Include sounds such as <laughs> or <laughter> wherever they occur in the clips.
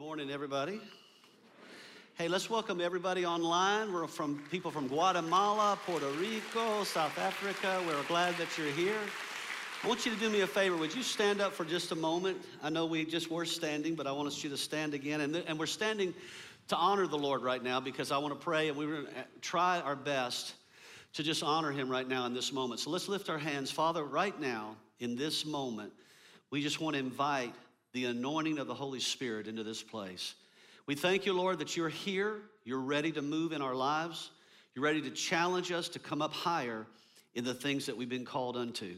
morning, everybody. Hey, let's welcome everybody online. We're from people from Guatemala, Puerto Rico, South Africa. We're glad that you're here. I want you to do me a favor. Would you stand up for just a moment? I know we just were standing, but I want us you to stand again. And, and we're standing to honor the Lord right now because I want to pray and we're going to try our best to just honor him right now in this moment. So let's lift our hands. Father, right now, in this moment, we just want to invite the anointing of the Holy Spirit into this place. We thank you, Lord, that you're here. You're ready to move in our lives. You're ready to challenge us to come up higher in the things that we've been called unto.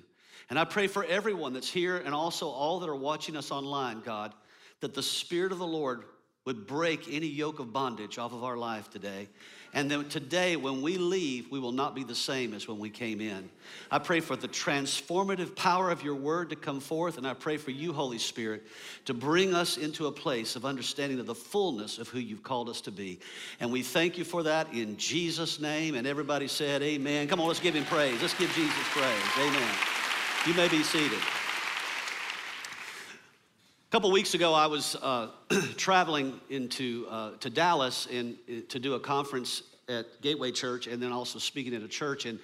And I pray for everyone that's here and also all that are watching us online, God, that the Spirit of the Lord would break any yoke of bondage off of our life today. And then today, when we leave, we will not be the same as when we came in. I pray for the transformative power of your word to come forth, and I pray for you, Holy Spirit, to bring us into a place of understanding of the fullness of who you've called us to be. And we thank you for that in Jesus' name. And everybody said, Amen. Come on, let's give him praise. Let's give Jesus praise. Amen. You may be seated. Couple weeks ago, I was uh, <clears throat> traveling into uh, to Dallas in, to do a conference at Gateway Church, and then also speaking at a church. And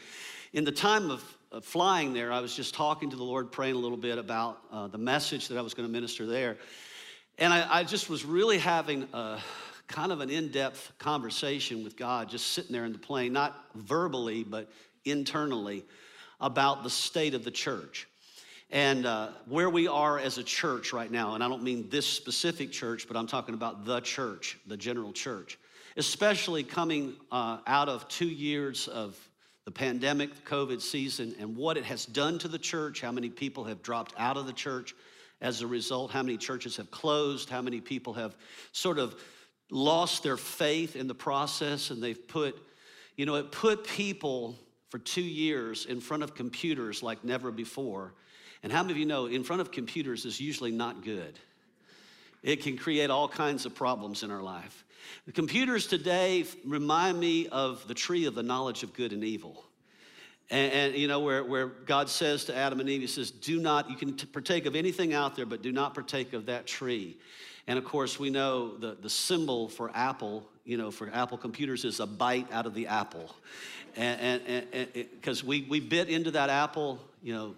in the time of, of flying there, I was just talking to the Lord, praying a little bit about uh, the message that I was going to minister there. And I, I just was really having a kind of an in-depth conversation with God, just sitting there in the plane, not verbally, but internally, about the state of the church and uh, where we are as a church right now. And I don't mean this specific church, but I'm talking about the church, the general church, especially coming uh, out of two years of the pandemic, the COVID season, and what it has done to the church, how many people have dropped out of the church as a result, how many churches have closed, how many people have sort of lost their faith in the process, and they've put, you know, it put people for two years in front of computers like never before and how many of you know in front of computers is usually not good? It can create all kinds of problems in our life. The computers today remind me of the tree of the knowledge of good and evil. And, and, you know, where, where God says to Adam and Eve, He says, Do not, you can t- partake of anything out there, but do not partake of that tree. And of course, we know the, the symbol for Apple, you know, for Apple computers is a bite out of the apple. And because we, we bit into that apple, you know,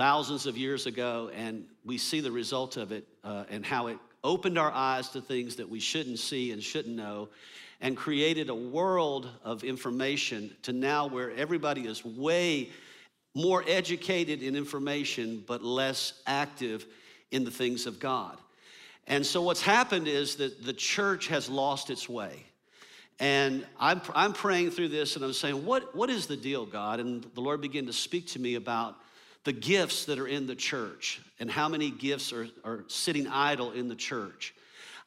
thousands of years ago, and we see the result of it uh, and how it opened our eyes to things that we shouldn't see and shouldn't know and created a world of information to now where everybody is way more educated in information but less active in the things of God. And so what's happened is that the church has lost its way. And I'm, I'm praying through this and I'm saying, what, what is the deal, God? And the Lord began to speak to me about the gifts that are in the church and how many gifts are, are sitting idle in the church.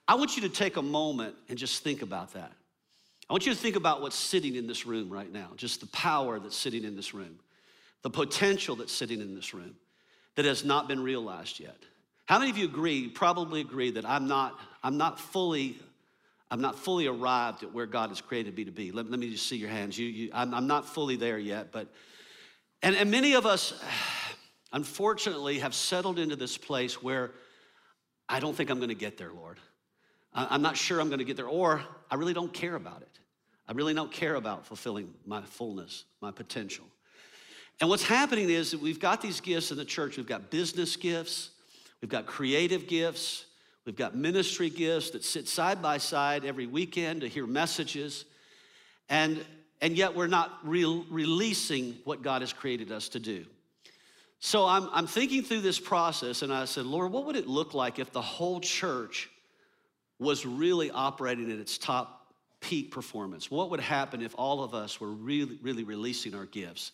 I want you to take a moment and just think about that. I want you to think about what's sitting in this room right now, just the power that's sitting in this room, the potential that's sitting in this room that has not been realized yet. How many of you agree, probably agree that I'm not, I'm not fully, I'm not fully arrived at where God has created me to be? Let, let me just see your hands. You, you, I'm, I'm not fully there yet, but, and, and many of us, unfortunately have settled into this place where I don't think I'm gonna get there, Lord. I'm not sure I'm gonna get there, or I really don't care about it. I really don't care about fulfilling my fullness, my potential. And what's happening is that we've got these gifts in the church. We've got business gifts, we've got creative gifts, we've got ministry gifts that sit side by side every weekend to hear messages. And, and yet we're not re- releasing what God has created us to do. So I'm, I'm thinking through this process, and I said, Lord, what would it look like if the whole church was really operating at its top peak performance? What would happen if all of us were really, really releasing our gifts?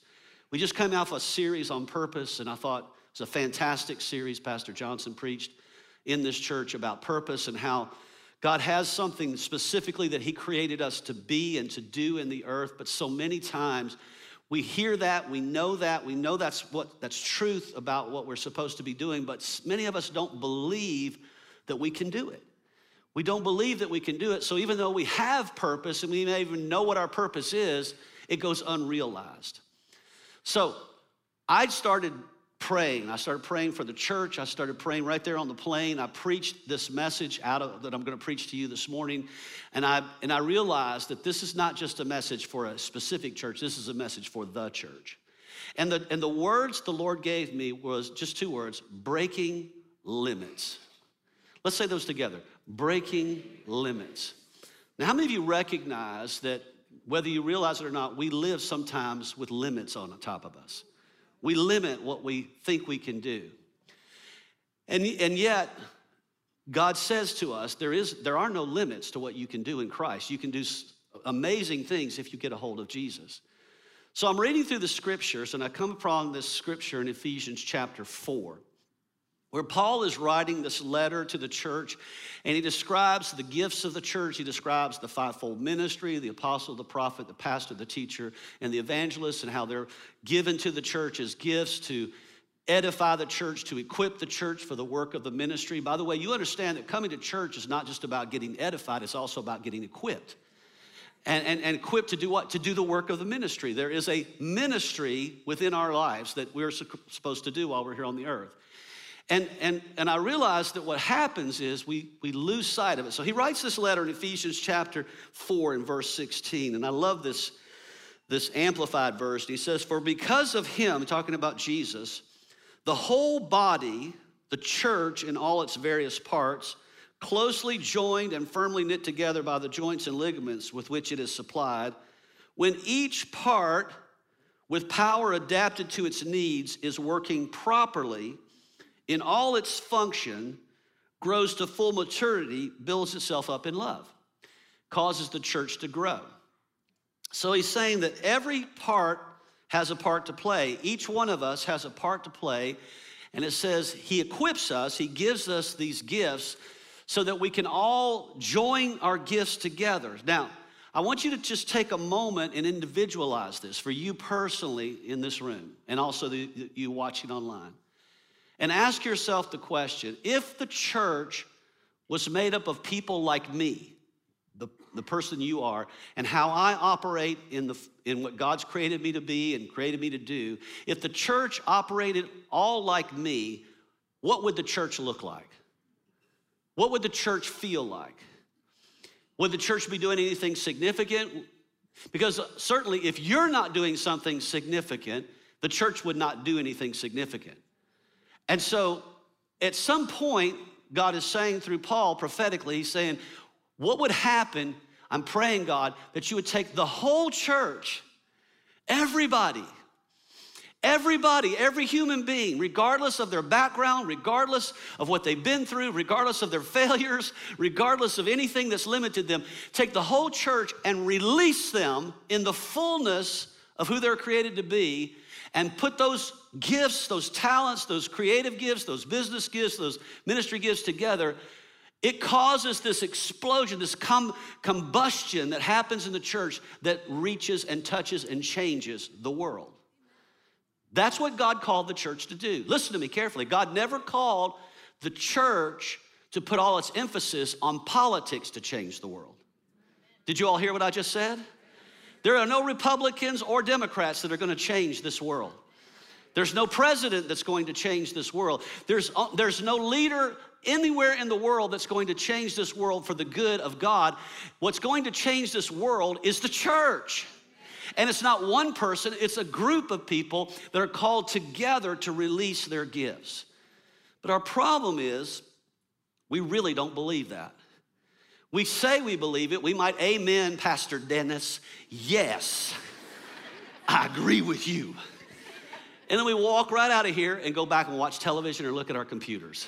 We just came off a series on purpose, and I thought it was a fantastic series. Pastor Johnson preached in this church about purpose and how God has something specifically that He created us to be and to do in the earth, but so many times we hear that, we know that, we know that's what that's truth about what we're supposed to be doing, but many of us don't believe that we can do it. We don't believe that we can do it. So even though we have purpose and we may even know what our purpose is, it goes unrealized. So I started praying. I started praying for the church. I started praying right there on the plane. I preached this message out of that I'm going to preach to you this morning. And I and I realized that this is not just a message for a specific church. This is a message for the church. And the and the words the Lord gave me was just two words, breaking limits. Let's say those together. Breaking limits. Now, how many of you recognize that whether you realize it or not, we live sometimes with limits on top of us? We limit what we think we can do. And, and yet, God says to us, there, is, there are no limits to what you can do in Christ. You can do amazing things if you get a hold of Jesus. So I'm reading through the scriptures, and I come upon this scripture in Ephesians chapter 4 where Paul is writing this letter to the church and he describes the gifts of the church. He describes the fivefold ministry the apostle, the prophet, the pastor, the teacher, and the evangelist, and how they're given to the church as gifts to edify the church, to equip the church for the work of the ministry. By the way, you understand that coming to church is not just about getting edified, it's also about getting equipped. And, and, and equipped to do what? To do the work of the ministry. There is a ministry within our lives that we're supposed to do while we're here on the earth. And, and, and I realized that what happens is we, we lose sight of it. So he writes this letter in Ephesians chapter 4 and verse 16. And I love this, this amplified verse. He says, For because of him, talking about Jesus, the whole body, the church in all its various parts, closely joined and firmly knit together by the joints and ligaments with which it is supplied, when each part, with power adapted to its needs, is working properly, in all its function, grows to full maturity, builds itself up in love, causes the church to grow. So he's saying that every part has a part to play. Each one of us has a part to play. And it says he equips us, he gives us these gifts so that we can all join our gifts together. Now, I want you to just take a moment and individualize this for you personally in this room and also the, you watching online and ask yourself the question if the church was made up of people like me, the, the person you are, and how I operate in, the, in what God's created me to be and created me to do, if the church operated all like me, what would the church look like? What would the church feel like? Would the church be doing anything significant? Because certainly, if you're not doing something significant, the church would not do anything significant. And so at some point, God is saying through Paul prophetically, he's saying, What would happen? I'm praying, God, that you would take the whole church, everybody, Everybody, every human being, regardless of their background, regardless of what they've been through, regardless of their failures, regardless of anything that's limited them, take the whole church and release them in the fullness of who they're created to be and put those gifts, those talents, those creative gifts, those business gifts, those ministry gifts together, it causes this explosion, this com- combustion that happens in the church that reaches and touches and changes the world. That's what God called the church to do. Listen to me carefully. God never called the church to put all its emphasis on politics to change the world. Did you all hear what I just said? There are no Republicans or Democrats that are going to change this world. There's no president that's going to change this world. There's, uh, there's no leader anywhere in the world that's going to change this world for the good of God. What's going to change this world is the church. And it's not one person, it's a group of people that are called together to release their gifts. But our problem is we really don't believe that. We say we believe it. We might, amen, Pastor Dennis. Yes, <laughs> I agree with you. And then we walk right out of here and go back and watch television or look at our computers.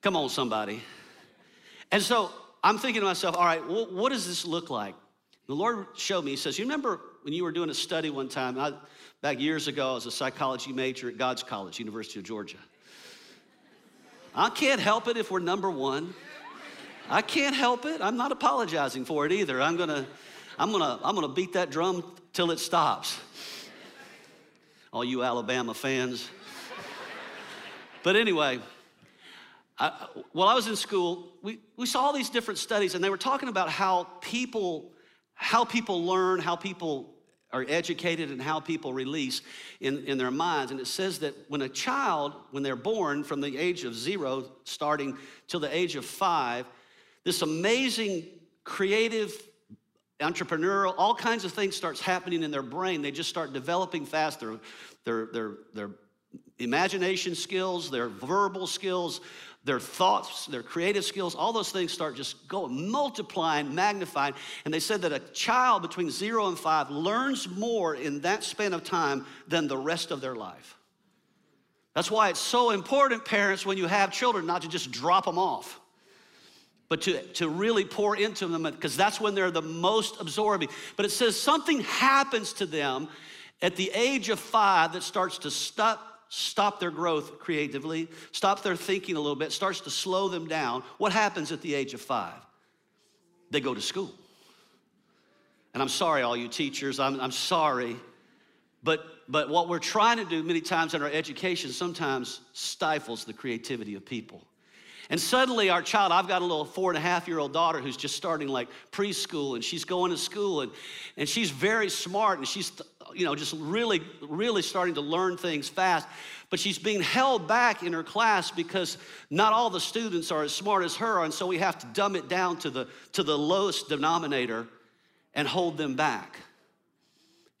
Come on, somebody. And so I'm thinking to myself, all right, well, what does this look like? The Lord showed me, He says, You remember when you were doing a study one time, I, back years ago, I was a psychology major at God's College, University of Georgia. I can't help it if we're number one. I can't help it. I'm not apologizing for it either. I'm gonna, I'm gonna, I'm gonna beat that drum till it stops. All you Alabama fans. but anyway, I, while I was in school, we, we saw all these different studies, and they were talking about how people, how people learn, how people are educated and how people release in, in their minds. And it says that when a child, when they're born from the age of zero, starting till the age of five, this amazing creative entrepreneurial all kinds of things starts happening in their brain they just start developing fast their, their, their, their imagination skills their verbal skills their thoughts, their creative skills, all those things start just going, multiplying, magnifying. And they said that a child between zero and five learns more in that span of time than the rest of their life. That's why it's so important, parents, when you have children, not to just drop them off, but to, to really pour into them, because that's when they're the most absorbing. But it says something happens to them at the age of five that starts to stop stop their growth creatively, stop their thinking a little bit, starts to slow them down, what happens at the age of five? They go to school. And I'm sorry, all you teachers, I'm, I'm sorry. But, but what we're trying to do many times in our education sometimes stifles the creativity of people. And suddenly, our child, I've got a little four and a half year old daughter who's just starting like preschool and she's going to school and, and she's very smart and she's you know, just really, really starting to learn things fast. But she's being held back in her class because not all the students are as smart as her, and so we have to dumb it down to the, to the lowest denominator and hold them back.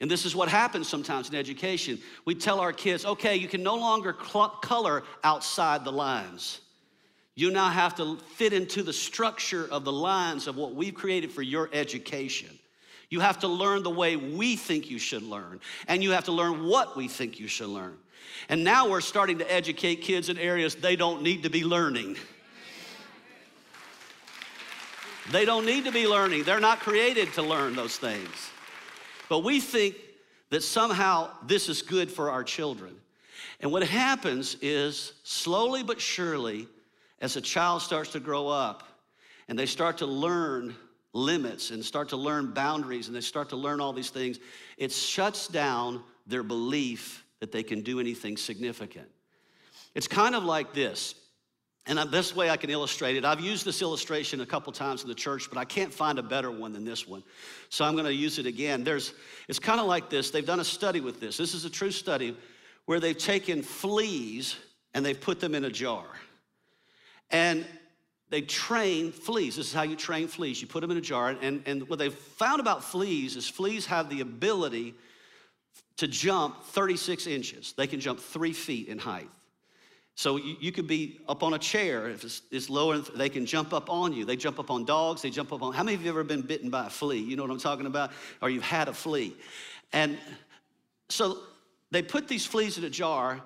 And this is what happens sometimes in education. We tell our kids, okay, you can no longer color outside the lines. You now have to fit into the structure of the lines of what we've created for your education. You have to learn the way we think you should learn, and you have to learn what we think you should learn. And now we're starting to educate kids in areas they don't need to be learning. They don't need to be learning. They're not created to learn those things. But we think that somehow this is good for our children. And what happens is, slowly but surely, as a child starts to grow up and they start to learn limits and start to learn boundaries and they start to learn all these things, it shuts down their belief that they can do anything significant. It's kind of like this. And this way I can illustrate it, I've used this illustration a couple times in the church, but I can't find a better one than this one. So I'm going to use it again. There's, it's kind of like this. They've done a study with this. This is a true study where they've taken fleas and they've put them in a jar. And they train fleas. This is how you train fleas. You put them in a jar, and, and what they've found about fleas is fleas have the ability to jump 36 inches. They can jump three feet in height. So you, you could be up on a chair. If it's, it's lower, they can jump up on you. They jump up on dogs. They jump up on. How many of you have ever been bitten by a flea? You know what I'm talking about? Or you've had a flea. And so they put these fleas in a jar,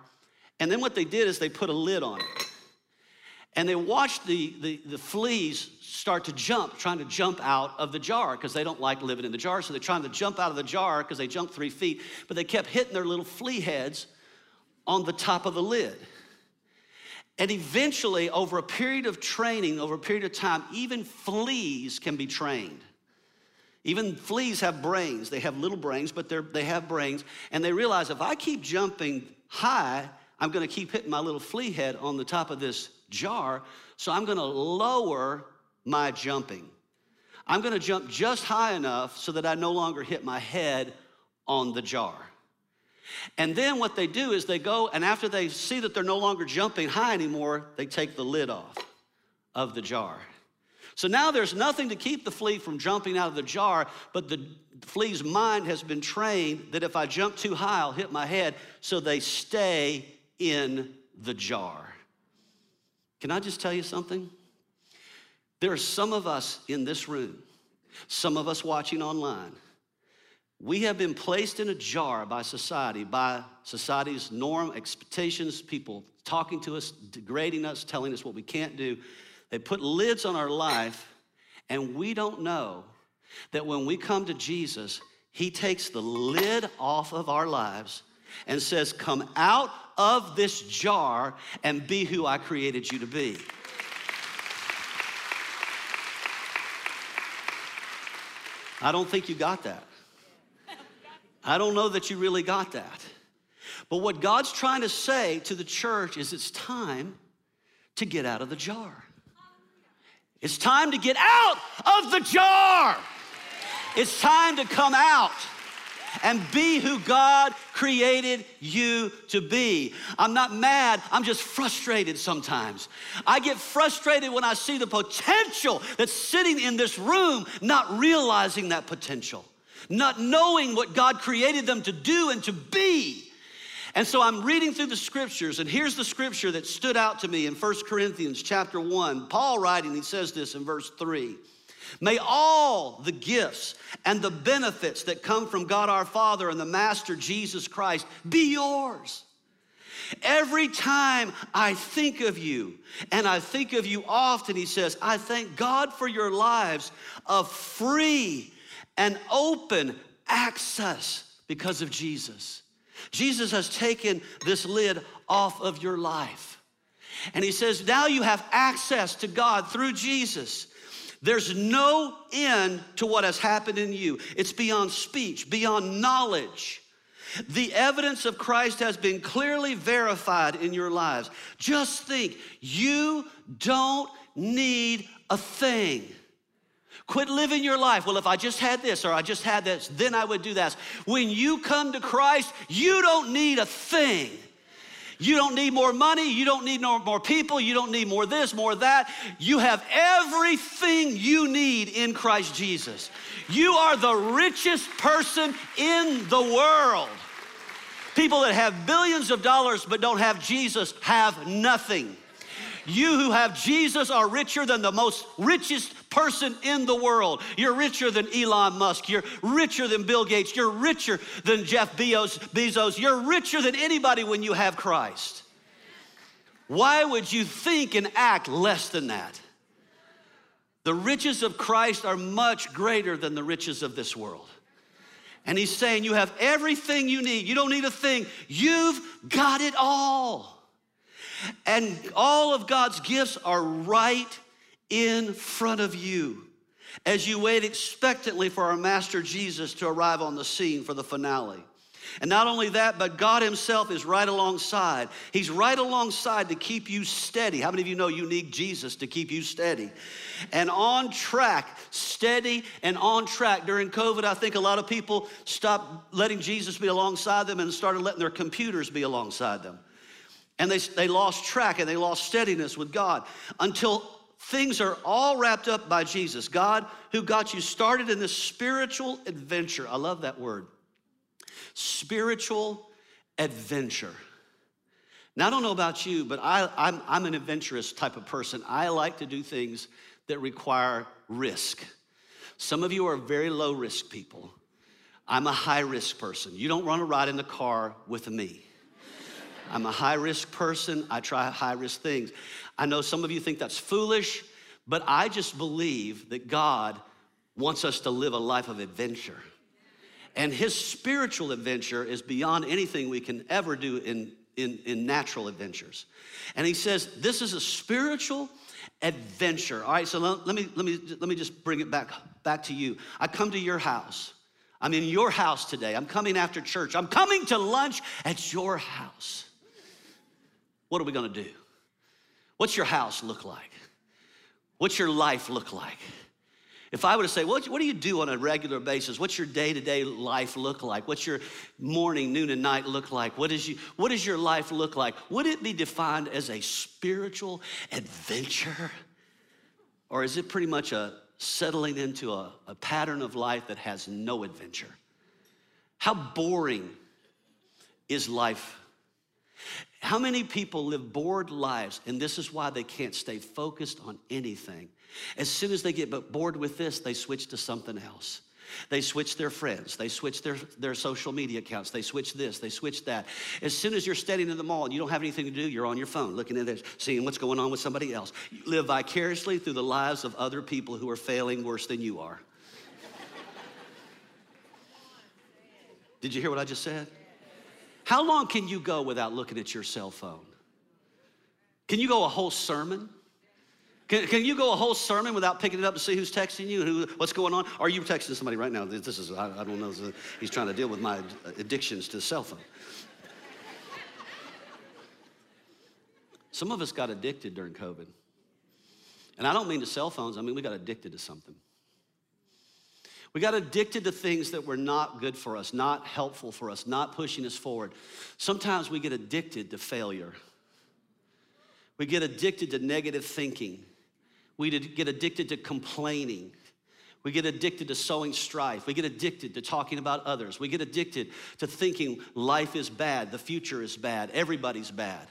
and then what they did is they put a lid on it. And they watched the, the, the fleas start to jump, trying to jump out of the jar because they don't like living in the jar. So they're trying to jump out of the jar because they jumped three feet, but they kept hitting their little flea heads on the top of the lid. And eventually, over a period of training, over a period of time, even fleas can be trained. Even fleas have brains. They have little brains, but they have brains. And they realize if I keep jumping high, I'm gonna keep hitting my little flea head on the top of this jar, so I'm gonna lower my jumping. I'm gonna jump just high enough so that I no longer hit my head on the jar. And then what they do is they go, and after they see that they're no longer jumping high anymore, they take the lid off of the jar. So now there's nothing to keep the flea from jumping out of the jar, but the flea's mind has been trained that if I jump too high, I'll hit my head, so they stay in the jar. Can I just tell you something? There are some of us in this room, some of us watching online. We have been placed in a jar by society, by society's norm, expectations, people talking to us, degrading us, telling us what we can't do. They put lids on our life, and we don't know that when we come to Jesus, He takes the lid off of our lives and says, Come out of this jar and be who I created you to be. I don't think you got that. I don't know that you really got that. But what God's trying to say to the church is it's time to get out of the jar. It's time to get out of the jar. It's time to come out. And be who God created you to be. I'm not mad, I'm just frustrated sometimes. I get frustrated when I see the potential that's sitting in this room, not realizing that potential, not knowing what God created them to do and to be. And so I'm reading through the scriptures, and here's the scripture that stood out to me in 1 Corinthians chapter 1. Paul writing, he says this in verse 3. May all the gifts and the benefits that come from God our Father and the Master Jesus Christ be yours. Every time I think of you, and I think of you often, he says, I thank God for your lives of free and open access because of Jesus. Jesus has taken this lid off of your life. And he says, now you have access to God through Jesus. There's no end to what has happened in you. It's beyond speech, beyond knowledge. The evidence of Christ has been clearly verified in your lives. Just think, you don't need a thing. Quit living your life. Well, if I just had this or I just had this, then I would do that. When you come to Christ, you don't need a thing. You don't need more money. You don't need more people. You don't need more this, more that. You have everything you need in Christ Jesus. You are the richest person in the world. People that have billions of dollars but don't have Jesus have nothing. You who have Jesus are richer than the most richest person in the world. You're richer than Elon Musk. You're richer than Bill Gates. You're richer than Jeff Bezos. You're richer than anybody when you have Christ. Why would you think and act less than that? The riches of Christ are much greater than the riches of this world. And he's saying, You have everything you need. You don't need a thing. You've got it all. And all of God's gifts are right in front of you as you wait expectantly for our Master Jesus to arrive on the scene for the finale. And not only that, but God Himself is right alongside. He's right alongside to keep you steady. How many of you know you need Jesus to keep you steady? And on track, steady and on track. During COVID, I think a lot of people stopped letting Jesus be alongside them and started letting their computers be alongside them. And they, they lost track and they lost steadiness with God until things are all wrapped up by Jesus. God, who got you started in this spiritual adventure. I love that word. Spiritual adventure. Now, I don't know about you, but I, I'm, I'm an adventurous type of person. I like to do things that require risk. Some of you are very low risk people. I'm a high risk person. You don't run a ride in the car with me. I'm a high risk person. I try high risk things. I know some of you think that's foolish, but I just believe that God wants us to live a life of adventure. And his spiritual adventure is beyond anything we can ever do in, in, in natural adventures. And he says, This is a spiritual adventure. All right, so let, me, let, me, let me just bring it back, back to you. I come to your house. I'm in your house today. I'm coming after church. I'm coming to lunch at your house. What are we gonna do? What's your house look like? What's your life look like? If I were to say, what, what do you do on a regular basis? What's your day to day life look like? What's your morning, noon, and night look like? What, is you, what does your life look like? Would it be defined as a spiritual adventure? Or is it pretty much a settling into a, a pattern of life that has no adventure? How boring is life how many people live bored lives, and this is why they can't stay focused on anything? As soon as they get bored with this, they switch to something else. They switch their friends. They switch their, their social media accounts. They switch this. They switch that. As soon as you're standing in the mall and you don't have anything to do, you're on your phone looking at this, seeing what's going on with somebody else. You live vicariously through the lives of other people who are failing worse than you are. <laughs> Did you hear what I just said? How long can you go without looking at your cell phone? Can you go a whole sermon? Can, can you go a whole sermon without picking it up to see who's texting you who, what's going on? Are you texting somebody right now? This is, I, I don't know, he's trying to deal with my addictions to the cell phone. Some of us got addicted during COVID. And I don't mean to cell phones, I mean we got addicted to something. We got addicted to things that were not good for us, not helpful for us, not pushing us forward. Sometimes we get addicted to failure. We get addicted to negative thinking. We get addicted to complaining. We get addicted to sowing strife. We get addicted to talking about others. We get addicted to thinking life is bad, the future is bad, everybody's bad.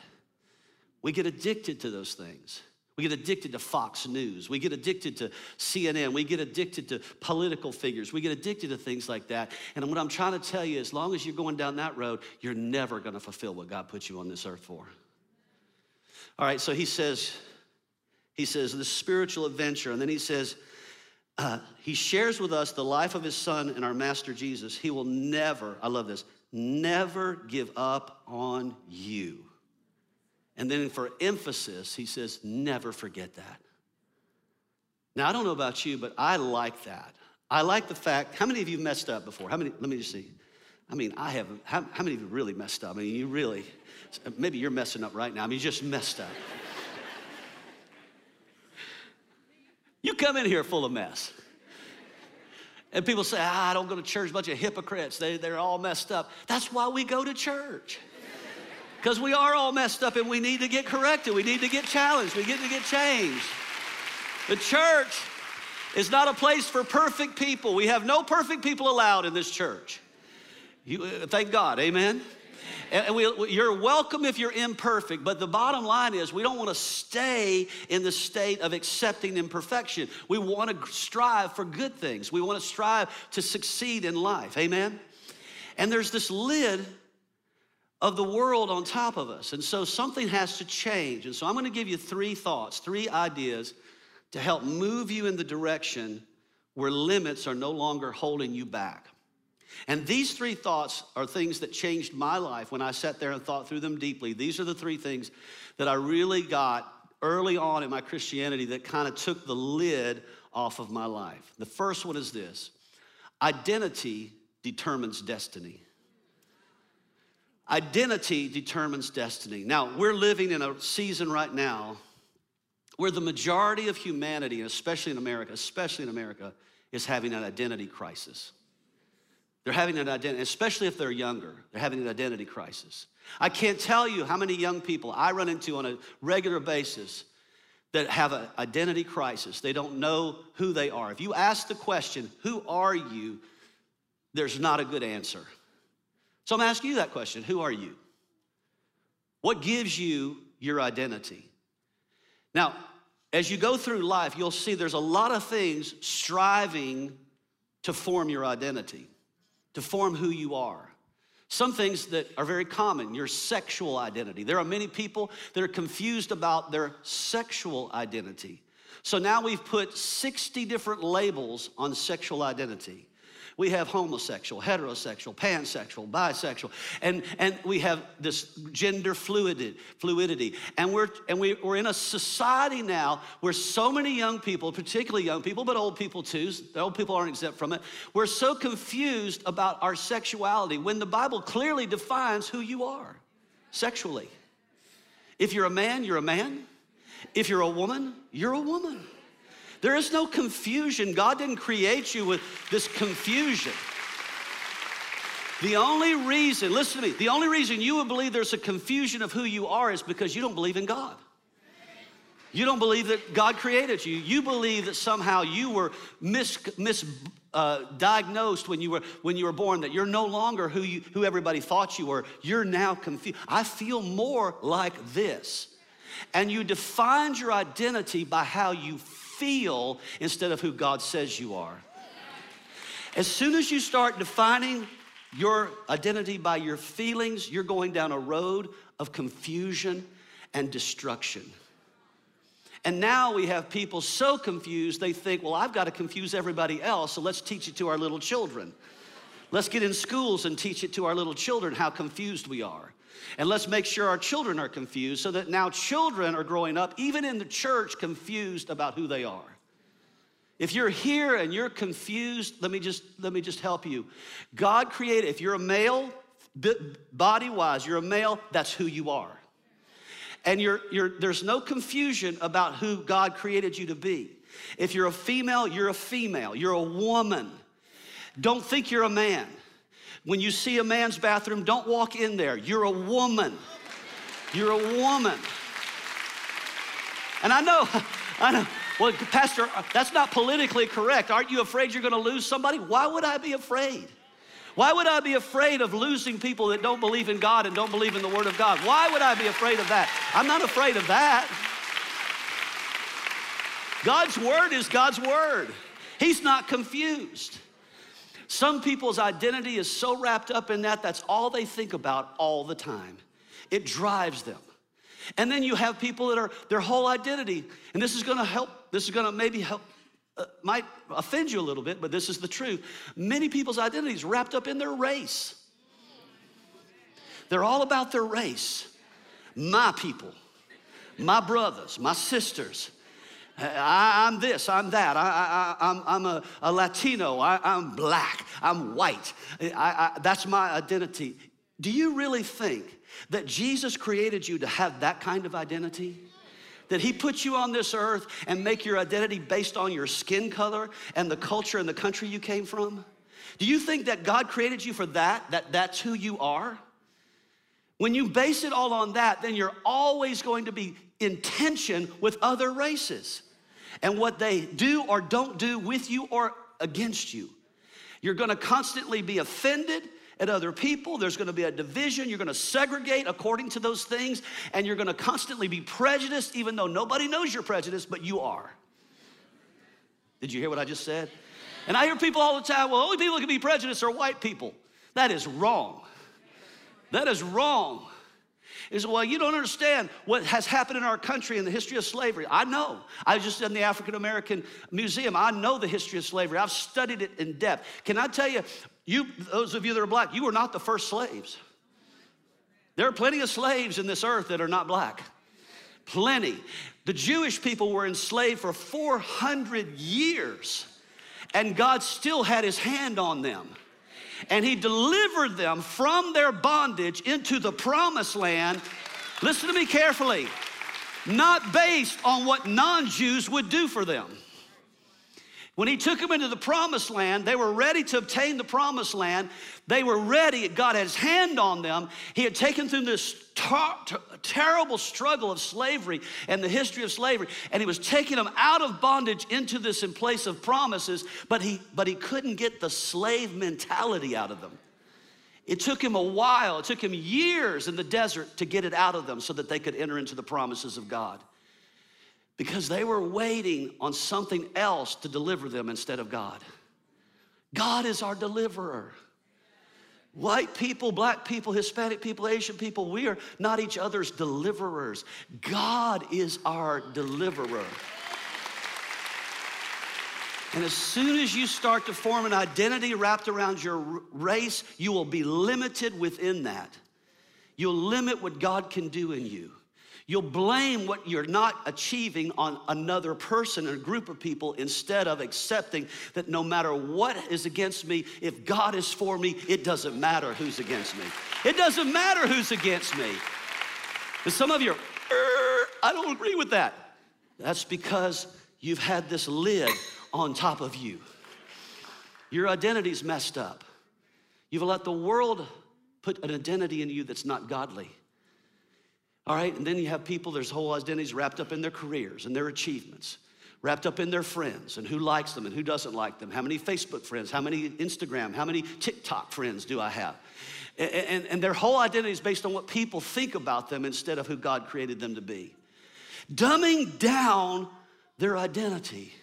We get addicted to those things. We get addicted to Fox News. We get addicted to CNN. We get addicted to political figures. We get addicted to things like that. And what I'm trying to tell you, as long as you're going down that road, you're never going to fulfill what God put you on this earth for. All right, so he says, he says, the spiritual adventure. And then he says, uh, he shares with us the life of his son and our master Jesus. He will never, I love this, never give up on you. And then for emphasis, he says, never forget that. Now, I don't know about you, but I like that. I like the fact, how many of you messed up before? How many, let me just see. I mean, I haven't, how, how many of you really messed up? I mean, you really, maybe you're messing up right now. I mean, you just messed up. you come in here full of mess. And people say, ah, I don't go to church, bunch of hypocrites. They, they're all messed up. That's why we go to church. Because we are all messed up and we need to get corrected. We need to get challenged. We need to get changed. The church is not a place for perfect people. We have no perfect people allowed in this church. You, uh, thank God, amen? And we, you're welcome if you're imperfect, but the bottom line is we don't want to stay in the state of accepting imperfection. We want to strive for good things. We want to strive to succeed in life. Amen? And there's this lid of the world on top of us. And so something has to change. And so I'm going to give you three thoughts, three ideas to help move you in the direction where limits are no longer holding you back. And these three thoughts are things that changed my life when I sat there and thought through them deeply. These are the three things that I really got early on in my Christianity that kind of took the lid off of my life. The first one is this identity determines destiny. Identity determines destiny. Now, we're living in a season right now where the majority of humanity, especially in America, especially in America, is having an identity crisis. They're having an identity, especially if they're younger, they're having an identity crisis. I can't tell you how many young people I run into on a regular basis that have an identity crisis. They don't know who they are. If you ask the question, Who are you? there's not a good answer. So I'm asking you that question Who are you? What gives you your identity? Now, as you go through life, you'll see there's a lot of things striving to form your identity, to form who you are. Some things that are very common, your sexual identity. There are many people that are confused about their sexual identity. So now we've put 60 different labels on sexual identity. We have homosexual, heterosexual, pansexual, bisexual, and, and we have this gender fluidity, fluidity. And, we're, and we, we're in a society now where so many young people, particularly young people, but old people too, the old people aren't exempt from it, we're so confused about our sexuality when the Bible clearly defines who you are sexually. If you're a man, you're a man. If you're a woman, you're a woman. There is no confusion. God didn't create you with this confusion. The only reason, listen to me, the only reason you would believe there's a confusion of who you are is because you don't believe in God. You don't believe that God created you. You believe that somehow you were misdiagnosed mis uh, when you were when you were born that you're no longer who you who everybody thought you were. You're now confused. I feel more like this, and you defined your identity by how you feel instead of who God says you are. As soon as you start defining your identity by your feelings, you're going down a road of confusion and destruction. And now we have people so confused, they think, well, I've got to confuse everybody else, so let's teach it to our little children. Let's get in schools and teach it to our little children how confused we are. And let's make sure our children are confused so that now children are growing up, even in the church, confused about who they are. If you're here and you're confused, let me just let me just help you. God created, if you're a male, body wise, you're a male, that's who you are. And you're, you're, there's no confusion about who God created you to be. If you're a female, you're a female, you're a woman. Don't think you're a man. When you see a man's bathroom, don't walk in there. You're a woman. You're a woman. And I know, <laughs> I know, well, Pastor, that's not politically correct. Aren't you afraid you're going to lose somebody? Why would I be afraid? Why would I be afraid of losing people that don't believe in God and don't believe in the Word of God? Why would I be afraid of that? I'm not afraid of that. God's Word is God's Word, He's not confused. Some people's identity is so wrapped up in that, that's all they think about all the time. It drives them. And then you have people that are their whole identity, and this is gonna help, this is gonna maybe help, uh, might offend you a little bit, but this is the truth. Many people's identity is wrapped up in their race. They're all about their race. My people, my brothers, my sisters. I, am this, I'm that. I, am I'm, I'm a, a Latino. I, am black. I'm white. I, that's my identity. Do you really think that Jesus created you to have that kind of identity? That he put you on this earth and make your identity based on your skin color and the culture and the country you came from? Do you think that God created you for that, that that's who you are? When you base it all on that, then you're always going to be in tension with other races and what they do or don't do with you or against you. You're gonna constantly be offended at other people. There's gonna be a division. You're gonna segregate according to those things, and you're gonna constantly be prejudiced, even though nobody knows you're prejudiced, but you are. Did you hear what I just said? And I hear people all the time, well, only people can be prejudiced are white people. That is wrong. That is wrong. Is well, you don't understand what has happened in our country in the history of slavery. I know. I was just in the African American Museum. I know the history of slavery. I've studied it in depth. Can I tell you, you, those of you that are black, you were not the first slaves. There are plenty of slaves in this earth that are not black. Plenty. The Jewish people were enslaved for 400 years, and God still had his hand on them. And he delivered them from their bondage into the promised land. Listen to me carefully. Not based on what non Jews would do for them. When he took them into the promised land, they were ready to obtain the promised land. They were ready. God had his hand on them. He had taken through this terrible struggle of slavery and the history of slavery, and he was taking them out of bondage into this in place of promises, but he, but he couldn't get the slave mentality out of them. It took him a while, it took him years in the desert to get it out of them so that they could enter into the promises of God because they were waiting on something else to deliver them instead of God. God is our deliverer. White people, black people, Hispanic people, Asian people, we are not each other's deliverers. God is our deliverer. And as soon as you start to form an identity wrapped around your race, you will be limited within that. You'll limit what God can do in you. You'll blame what you're not achieving on another person or group of people instead of accepting that no matter what is against me, if God is for me, it doesn't matter who's against me. It doesn't matter who's against me. And some of you are, I don't agree with that. That's because you've had this lid on top of you. Your identity's messed up. You've let the world put an identity in you that's not godly. All right, and then you have people, there's whole identities wrapped up in their careers and their achievements, wrapped up in their friends and who likes them and who doesn't like them. How many Facebook friends, how many Instagram, how many TikTok friends do I have? And, and, and their whole identity is based on what people think about them instead of who God created them to be. Dumbing down their identity.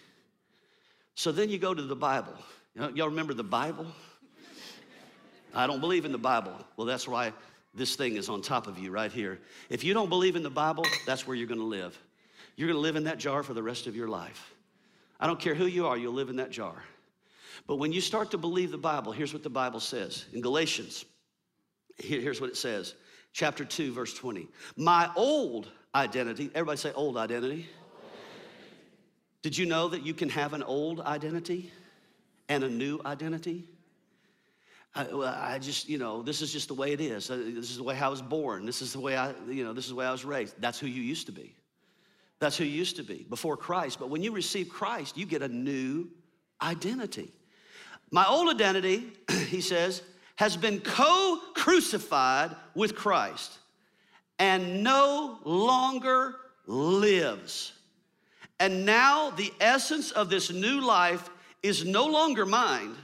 So then you go to the Bible. You know, y'all remember the Bible? I don't believe in the Bible. Well, that's why this thing is on top of you right here. If you don't believe in the Bible, that's where you're gonna live. You're gonna live in that jar for the rest of your life. I don't care who you are, you'll live in that jar. But when you start to believe the Bible, here's what the Bible says in Galatians. here's what it says, chapter 2, verse 20. My old identity, everybody say old identity. Did you know that you can have an old identity and a new identity? I, I, just, you know, this is just the way it is. Uh, this is the way I was born. This is the way I, you know, this is the way I was raised. That's who you used to be. That's who you used to be before Christ. But when you receive Christ, you get a new identity. My old identity, <clears throat> he says, has been co crucified with Christ and no longer lives. And now the essence of this new life is no longer mine,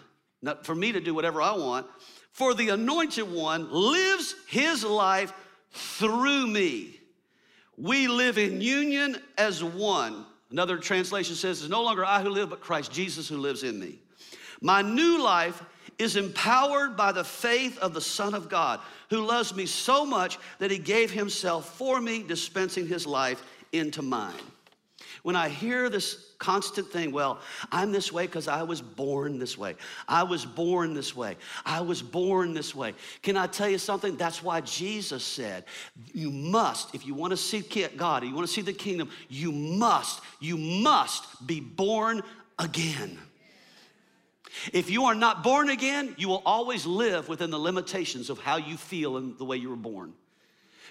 not for me to do whatever I want, for the anointed one lives his life through me. We live in union as one. Another translation says, It's no longer I who live, but Christ Jesus who lives in me. My new life is empowered by the faith of the Son of God, who loves me so much that he gave himself for me, dispensing his life into mine. When I hear this constant thing, well, I'm this way because I was born this way. I was born this way. I was born this way. Can I tell you something? That's why Jesus said, you must, if you want to see God, you want to see the kingdom, you must, you must be born again. If you are not born again, you will always live within the limitations of how you feel and the way you were born.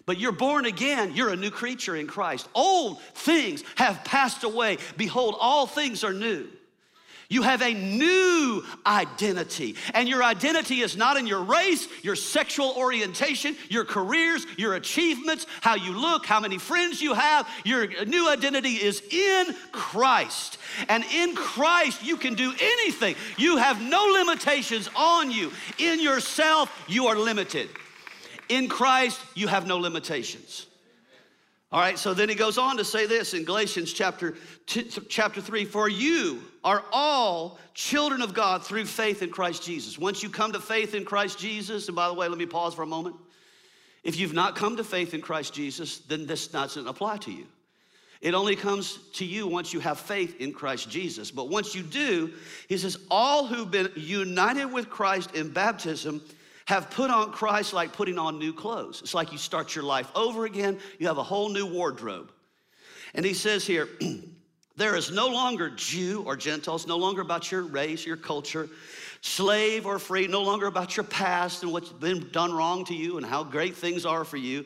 But you're born again, you're a new creature in Christ. Old things have passed away. Behold, all things are new. You have a new identity. And your identity is not in your race, your sexual orientation, your careers, your achievements, how you look, how many friends you have. Your new identity is in Christ. And in Christ, you can do anything. You have no limitations on you. In yourself, you are limited. In Christ, you have no limitations. All right, so then he goes on to say this in Galatians chapter, two, chapter 3 For you are all children of God through faith in Christ Jesus. Once you come to faith in Christ Jesus, and by the way, let me pause for a moment. If you've not come to faith in Christ Jesus, then this doesn't apply to you. It only comes to you once you have faith in Christ Jesus. But once you do, he says, All who've been united with Christ in baptism have put on Christ like putting on new clothes. It's like you start your life over again, you have a whole new wardrobe. And he says here, <clears throat> there is no longer Jew or Gentiles, no longer about your race, your culture, slave or free, no longer about your past and what's been done wrong to you and how great things are for you,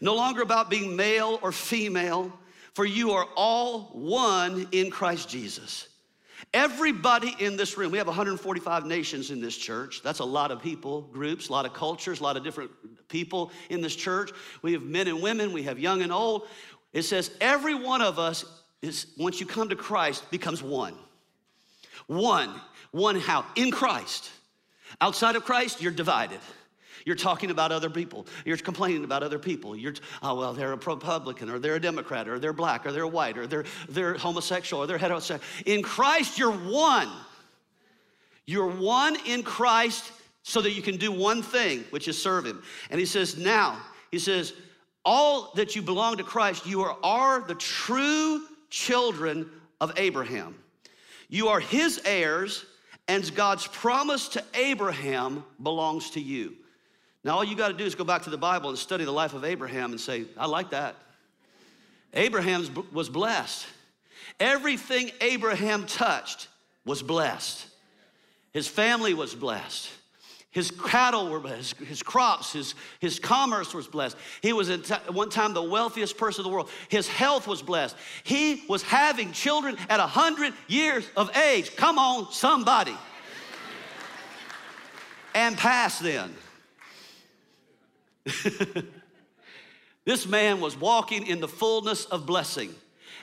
no longer about being male or female, for you are all one in Christ Jesus. Everybody in this room, we have 145 nations in this church. That's a lot of people, groups, a lot of cultures, a lot of different people in this church. We have men and women, we have young and old. It says every one of us is, once you come to Christ, becomes one. One. One how? In Christ. Outside of Christ, you're divided. You're talking about other people. You're complaining about other people. You're, oh, well, they're a Republican or they're a Democrat or they're black or they're white or they're, they're homosexual or they're heterosexual. In Christ, you're one. You're one in Christ so that you can do one thing, which is serve Him. And He says, now, He says, all that you belong to Christ, you are, are the true children of Abraham. You are His heirs, and God's promise to Abraham belongs to you. Now, all you got to do is go back to the Bible and study the life of Abraham and say, I like that. Abraham was blessed. Everything Abraham touched was blessed. His family was blessed. His cattle were blessed, his crops, his, his commerce was blessed. He was at one time the wealthiest person in the world. His health was blessed. He was having children at 100 years of age. Come on, somebody. and past then. <laughs> this man was walking in the fullness of blessing.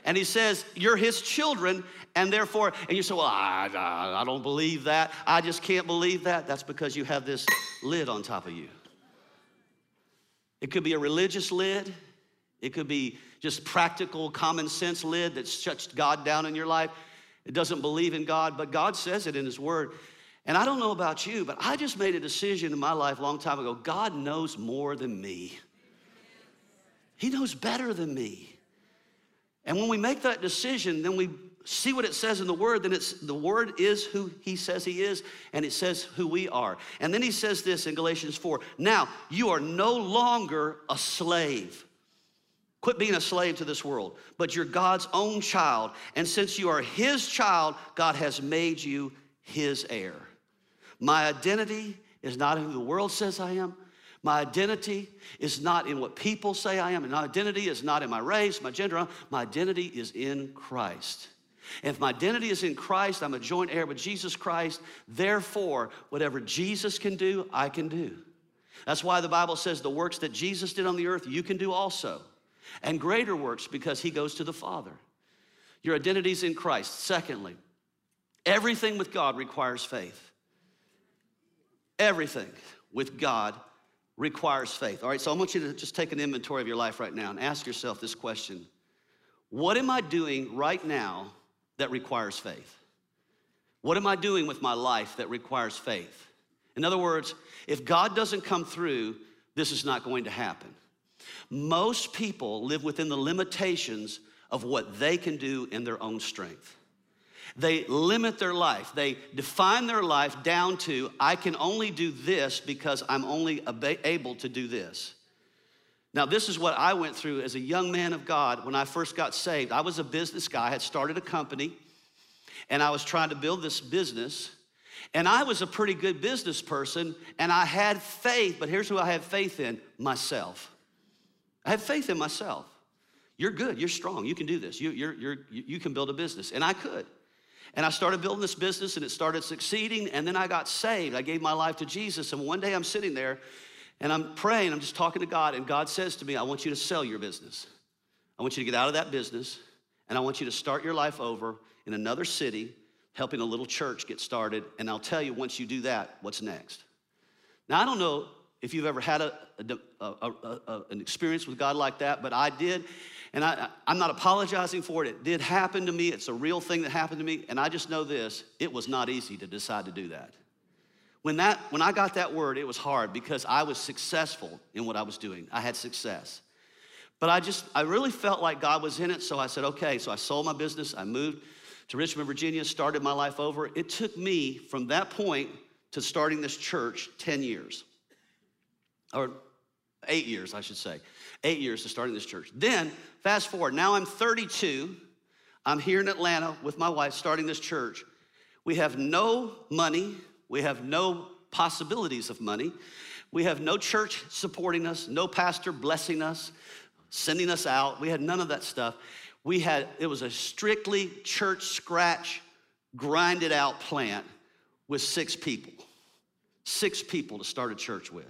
And he says, You're his children, and therefore, and you say, Well, I, I, I, don't believe that. I just can't believe that. That's because you have this lid on top of you. It could be a religious lid, it could be just practical, common sense lid that shuts God down in your life. It doesn't believe in God, but God says it in His Word. And I don't know about you, but I just made a decision in my life a long time ago. God knows more than me. He knows better than me. And when we make that decision, then we see what it says in the word, then it's the word is who he says he is, and it says who we are. And then he says this in Galatians 4 Now you are no longer a slave. Quit being a slave to this world, but you're God's own child. And since you are his child, God has made you his heir. My identity is not in who the world says I am. My identity is not in what people say I am. And my identity is not in my race, my gender. My identity is in Christ. And if my identity is in Christ, I'm a joint heir with Jesus Christ. Therefore, whatever Jesus can do, I can do. That's why the Bible says the works that Jesus did on the earth, you can do also. And greater works because he goes to the Father. Your identity is in Christ. Secondly, everything with God requires faith. Everything with God requires faith. All right, so I want you to just take an inventory of your life right now and ask yourself this question What am I doing right now that requires faith? What am I doing with my life that requires faith? In other words, if God doesn't come through, this is not going to happen. Most people live within the limitations of what they can do in their own strength. They limit their life. They define their life down to, I can only do this because I'm only able to do this. Now, this is what I went through as a young man of God when I first got saved. I was a business guy, I had started a company, and I was trying to build this business. And I was a pretty good business person, and I had faith, but here's who I had faith in myself. I had faith in myself. You're good, you're strong, you can do this, you, you're, you're, you can build a business. And I could. And I started building this business and it started succeeding. And then I got saved. I gave my life to Jesus. And one day I'm sitting there and I'm praying, I'm just talking to God. And God says to me, I want you to sell your business. I want you to get out of that business and I want you to start your life over in another city, helping a little church get started. And I'll tell you once you do that, what's next. Now, I don't know if you've ever had a, a, a, an experience with God like that, but I did. And I, I'm not apologizing for it. It did happen to me. It's a real thing that happened to me. And I just know this it was not easy to decide to do that. When, that, when I got that word, it was hard because I was successful in what I was doing. I had success. But I just, I really felt like God was in it. So I said, okay. So I sold my business. I moved to Richmond, Virginia, started my life over. It took me from that point to starting this church 10 years, or eight years, I should say eight years to starting this church. Then, fast forward, now I'm 32. I'm here in Atlanta with my wife starting this church. We have no money, we have no possibilities of money. We have no church supporting us, no pastor blessing us, sending us out. We had none of that stuff. We had, it was a strictly church scratch, grinded out plant with six people. Six people to start a church with.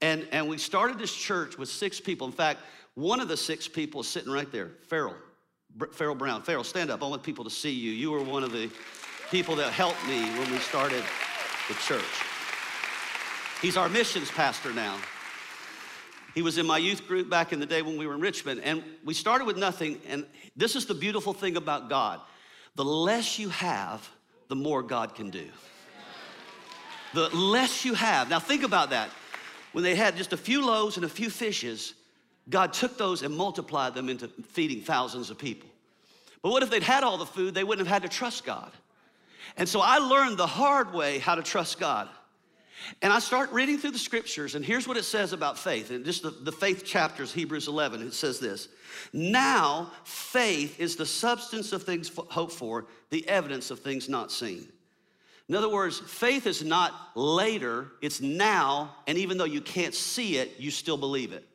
And, and we started this church with six people. In fact, one of the six people is sitting right there, Farrell, Farrell Brown. Farrell, stand up. I want people to see you. You were one of the people that helped me when we started the church. He's our missions pastor now. He was in my youth group back in the day when we were in Richmond, and we started with nothing. And this is the beautiful thing about God the less you have, the more God can do. The less you have. Now, think about that when they had just a few loaves and a few fishes, God took those and multiplied them into feeding thousands of people. But what if they'd had all the food? They wouldn't have had to trust God. And so I learned the hard way how to trust God. And I start reading through the scriptures, and here's what it says about faith. And just the, the faith chapters, Hebrews 11, it says this Now faith is the substance of things hoped for, the evidence of things not seen. In other words, faith is not later, it's now, and even though you can't see it, you still believe it.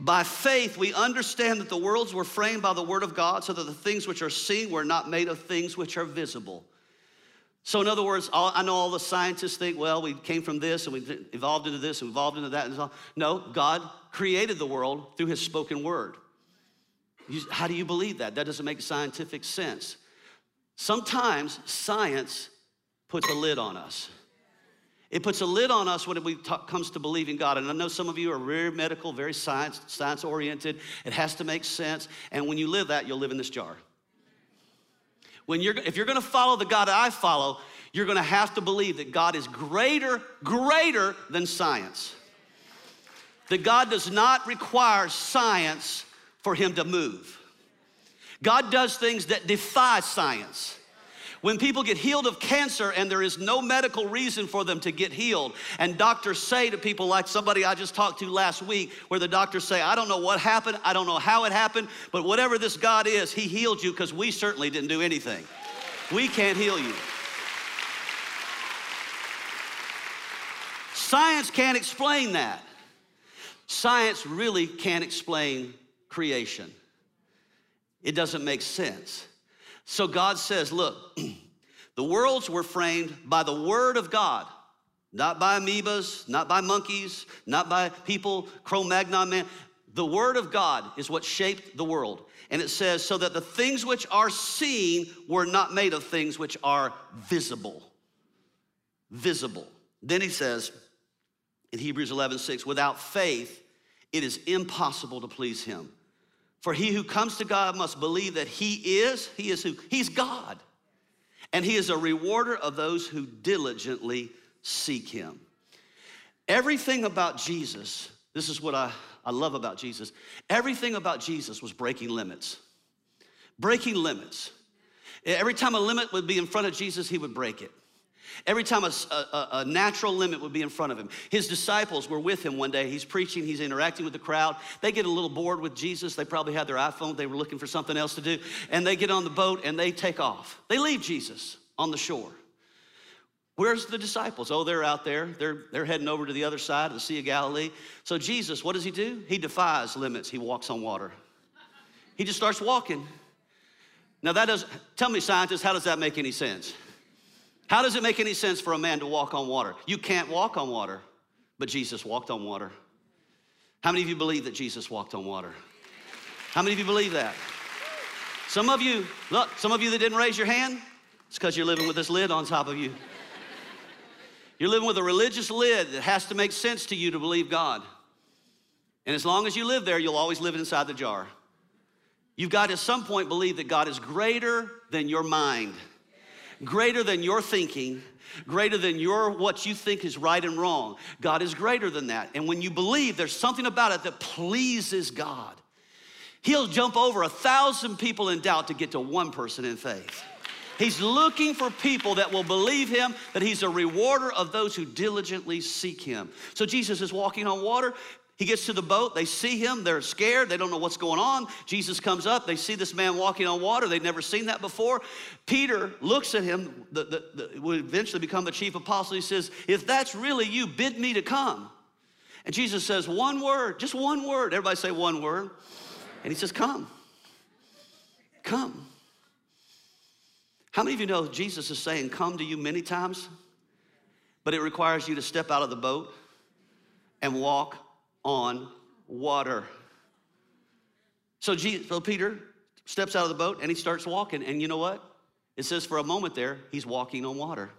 By faith, we understand that the worlds were framed by the Word of God, so that the things which are seen were not made of things which are visible. So, in other words, I know all the scientists think, well, we came from this and we evolved into this and evolved into that. And so. No, God created the world through His spoken word. How do you believe that? That doesn't make scientific sense. Sometimes science puts a lid on us. It puts a lid on us when it comes to believing God. And I know some of you are very medical, very science, science oriented. It has to make sense. And when you live that, you'll live in this jar. When you're, if you're gonna follow the God I follow, you're gonna have to believe that God is greater, greater than science. That God does not require science for him to move. God does things that defy science. When people get healed of cancer and there is no medical reason for them to get healed, and doctors say to people like somebody I just talked to last week, where the doctors say, I don't know what happened, I don't know how it happened, but whatever this God is, He healed you because we certainly didn't do anything. We can't heal you. Science can't explain that. Science really can't explain creation. It doesn't make sense. So God says, look, <clears throat> the worlds were framed by the word of God, not by amoebas, not by monkeys, not by people, Cro-Magnon man. The word of God is what shaped the world. And it says, so that the things which are seen were not made of things which are visible. Visible. Then he says in Hebrews 11, 6, without faith, it is impossible to please him. For he who comes to God must believe that he is, he is who? He's God. And he is a rewarder of those who diligently seek him. Everything about Jesus, this is what I, I love about Jesus. Everything about Jesus was breaking limits. Breaking limits. Every time a limit would be in front of Jesus, he would break it. Every time a, a, a, natural limit would be in front of him. His disciples were with him one day. He's preaching, he's interacting with the crowd. They get a little bored with Jesus. They probably had their iPhone, they were looking for something else to do. And they get on the boat and they take off. They leave Jesus on the shore. Where's the disciples? Oh, they're out there. They're, they're heading over to the other side of the Sea of Galilee. So, Jesus, what does he do? He defies limits. He walks on water. He just starts walking. Now, that does, tell me, scientists, how does that make any sense? How does it make any sense for a man to walk on water? You can't walk on water, but Jesus walked on water. How many of you believe that Jesus walked on water? How many of you believe that? Some of you, look, some of you that didn't raise your hand, it's because you're living with this lid on top of you. You're living with a religious lid that has to make sense to you to believe God. And as long as you live there, you'll always live inside the jar. You've got to at some point believe that God is greater than your mind greater than your thinking, greater than your what you think is right and wrong. God is greater than that. And when you believe, there's something about it that pleases God. He'll jump over a thousand people in doubt to get to one person in faith. He's looking for people that will believe him, that he's a rewarder of those who diligently seek him. So Jesus is walking on water. He gets to the boat, they see him, they're scared, they don't know what's going on. Jesus comes up, they see this man walking on water, they've never seen that before. Peter looks at him, the, the, the, would eventually become the chief apostle. He says, If that's really you, bid me to come. And Jesus says, One word, just one word. Everybody say one word. And he says, Come. Come. How many of you know Jesus is saying, Come to you many times? But it requires you to step out of the boat and walk on water. So, Jesus, so Peter steps out of the boat and he starts walking. And you know what? It says for a moment there, he's walking on water.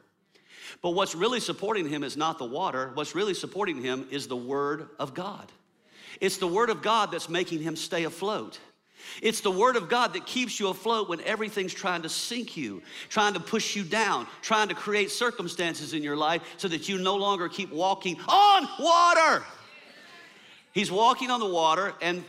But what's really supporting him is not the water. What's really supporting him is the Word of God. It's the Word of God that's making him stay afloat. It's the Word of God that keeps you afloat when everything's trying to sink you, trying to push you down, trying to create circumstances in your life so that you no longer keep walking on water. He's walking on the water, and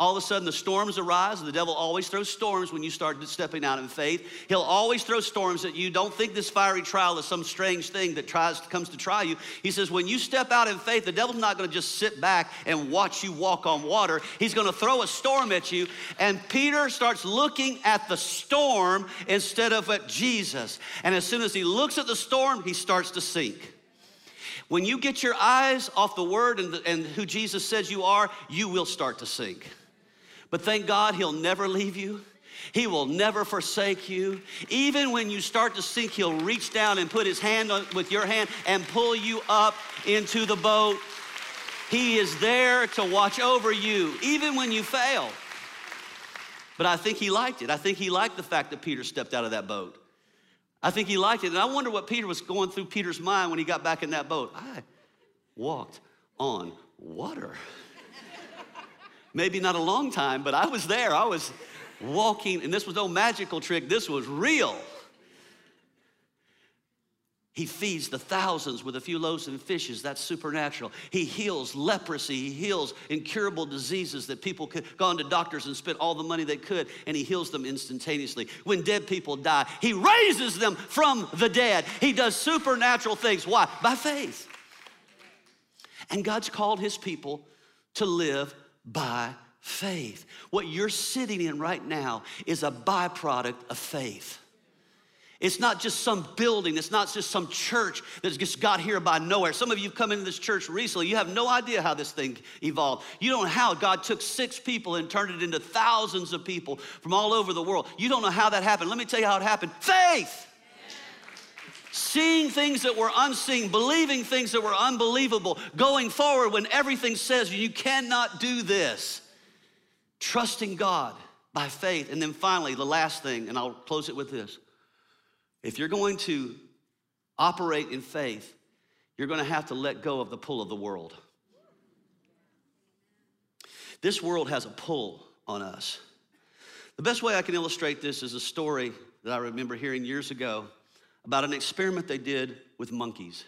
all of a sudden the storms arise, and the devil always throws storms when you start stepping out in faith. He'll always throw storms at you. Don't think this fiery trial is some strange thing that tries comes to try you. He says, when you step out in faith, the devil's not going to just sit back and watch you walk on water. He's going to throw a storm at you. And Peter starts looking at the storm instead of at Jesus. And as soon as he looks at the storm, he starts to sink. When you get your eyes off the word and, the, and who Jesus says you are, you will start to sink. But thank God he'll never leave you. He will never forsake you. Even when you start to sink, he'll reach down and put his hand on, with your hand and pull you up into the boat. He is there to watch over you, even when you fail. But I think he liked it. I think he liked the fact that Peter stepped out of that boat. I think he liked it. And I wonder what Peter was going through Peter's mind when he got back in that boat. I walked on water. <laughs> Maybe not a long time, but I was there. I was walking, and this was no magical trick, this was real. He feeds the thousands with a few loaves and fishes. That's supernatural. He heals leprosy. He heals incurable diseases that people could gone to doctors and spent all the money they could, and he heals them instantaneously. When dead people die, he raises them from the dead. He does supernatural things. Why? By faith. And God's called his people to live by faith. What you're sitting in right now is a byproduct of faith. It's not just some building, it's not just some church that's just got here by nowhere. Some of you have come into this church recently, you have no idea how this thing evolved. You don't know how God took six people and turned it into thousands of people from all over the world. You don't know how that happened. Let me tell you how it happened faith. Seeing things that were unseen, believing things that were unbelievable, going forward when everything says you cannot do this. Trusting God by faith. And then finally, the last thing, and I'll close it with this if you're going to operate in faith, you're going to have to let go of the pull of the world. This world has a pull on us. The best way I can illustrate this is a story that I remember hearing years ago about an experiment they did with monkeys.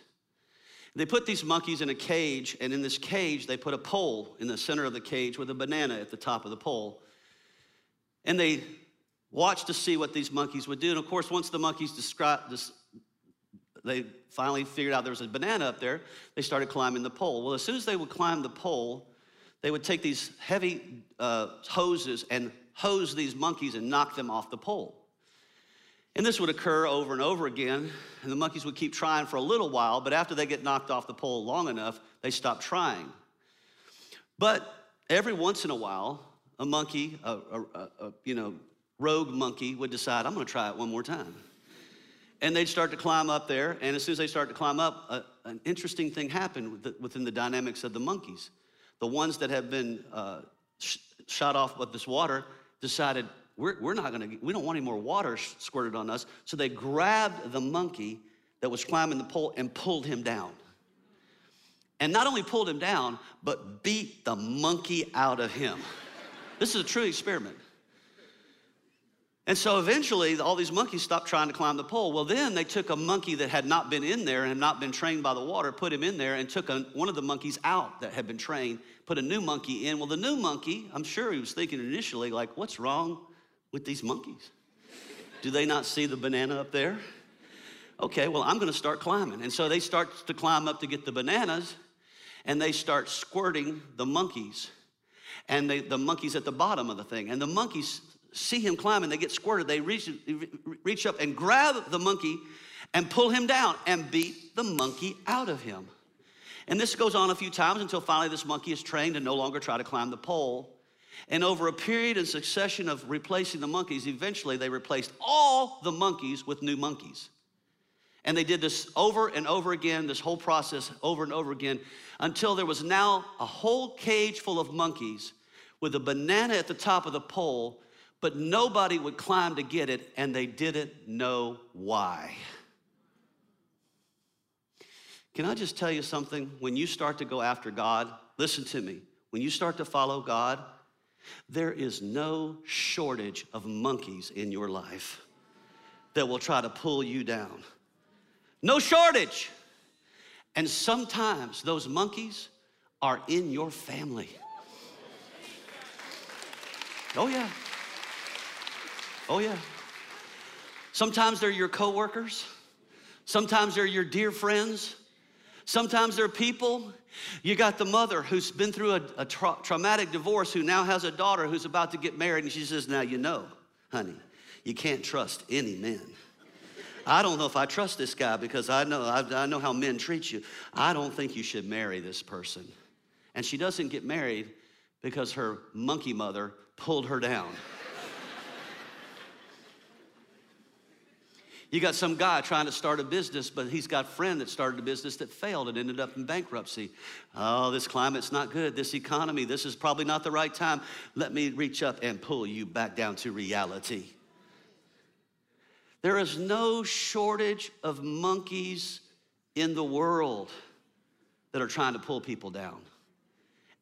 They put these monkeys in a cage, and in this cage, they put a pole in the center of the cage with a banana at the top of the pole. And they watched to see what these monkeys would do. And of course, once the monkeys described this, they finally figured out there was a banana up there, they started climbing the pole. Well, as soon as they would climb the pole, they would take these heavy uh, hoses and hose these monkeys and knock them off the pole. And this would occur over and over again, and the monkeys would keep trying for a little while, but after they get knocked off the pole long enough, they stop trying. But every once in a while, a monkey, a, a, a, you know, rogue monkey would decide, I'm gonna try it one more time. And they'd start to climb up there, and as soon as they start to climb up, a, an interesting thing happened within the dynamics of the monkeys. The ones that have been uh, sh- shot off with this water decided, we're, we're not gonna, we don't want any more water squirted on us. So they grabbed the monkey that was climbing the pole and pulled him down. And not only pulled him down, but beat the monkey out of him. this is a true experiment. And so eventually, all these monkeys stopped trying to climb the pole. Well, then they took a monkey that had not been in there and had not been trained by the water, put him in there, and took a, one of the monkeys out that had been trained, put a new monkey in. Well, the new monkey, I'm sure he was thinking initially, like, what's wrong with these monkeys? Do they not see the banana up there? Okay, well, I'm gonna start climbing. And so they start to climb up to get the bananas, and they start squirting the monkeys. And they, the monkeys at the bottom of the thing. And the monkeys see him climbing, they get squirted. They reach, reach up and grab the monkey and pull him down and beat the monkey out of him. And this goes on a few times until finally this monkey is trained to no longer try to climb the pole. And over a period and succession of replacing the monkeys, eventually they replaced all the monkeys with new monkeys. And they did this over and over again, this whole process over and over again, until there was now a whole cage full of monkeys with a banana at the top of the pole but nobody would climb to get it, and they didn't know why. Can I just tell you something? When you start to go after God, listen to me. When you start to follow God, there is no shortage of monkeys in your life that will try to pull you down. No shortage. And sometimes those monkeys are in your family. Oh, yeah. Oh, yeah. Sometimes they're your coworkers. Sometimes they're your dear friends. Sometimes they're people. You got the mother who's been through a, a tra- traumatic divorce who now has a daughter who's about to get married, and she says, Now you know, honey, you can't trust any men. I don't know if I trust this guy because I know, I, I know how men treat you. I don't think you should marry this person. And she doesn't get married because her monkey mother pulled her down. You got some guy trying to start a business, but he's got a friend that started a business that failed and ended up in bankruptcy. Oh, this climate's not good. This economy, this is probably not the right time. Let me reach up and pull you back down to reality. There is no shortage of monkeys in the world that are trying to pull people down.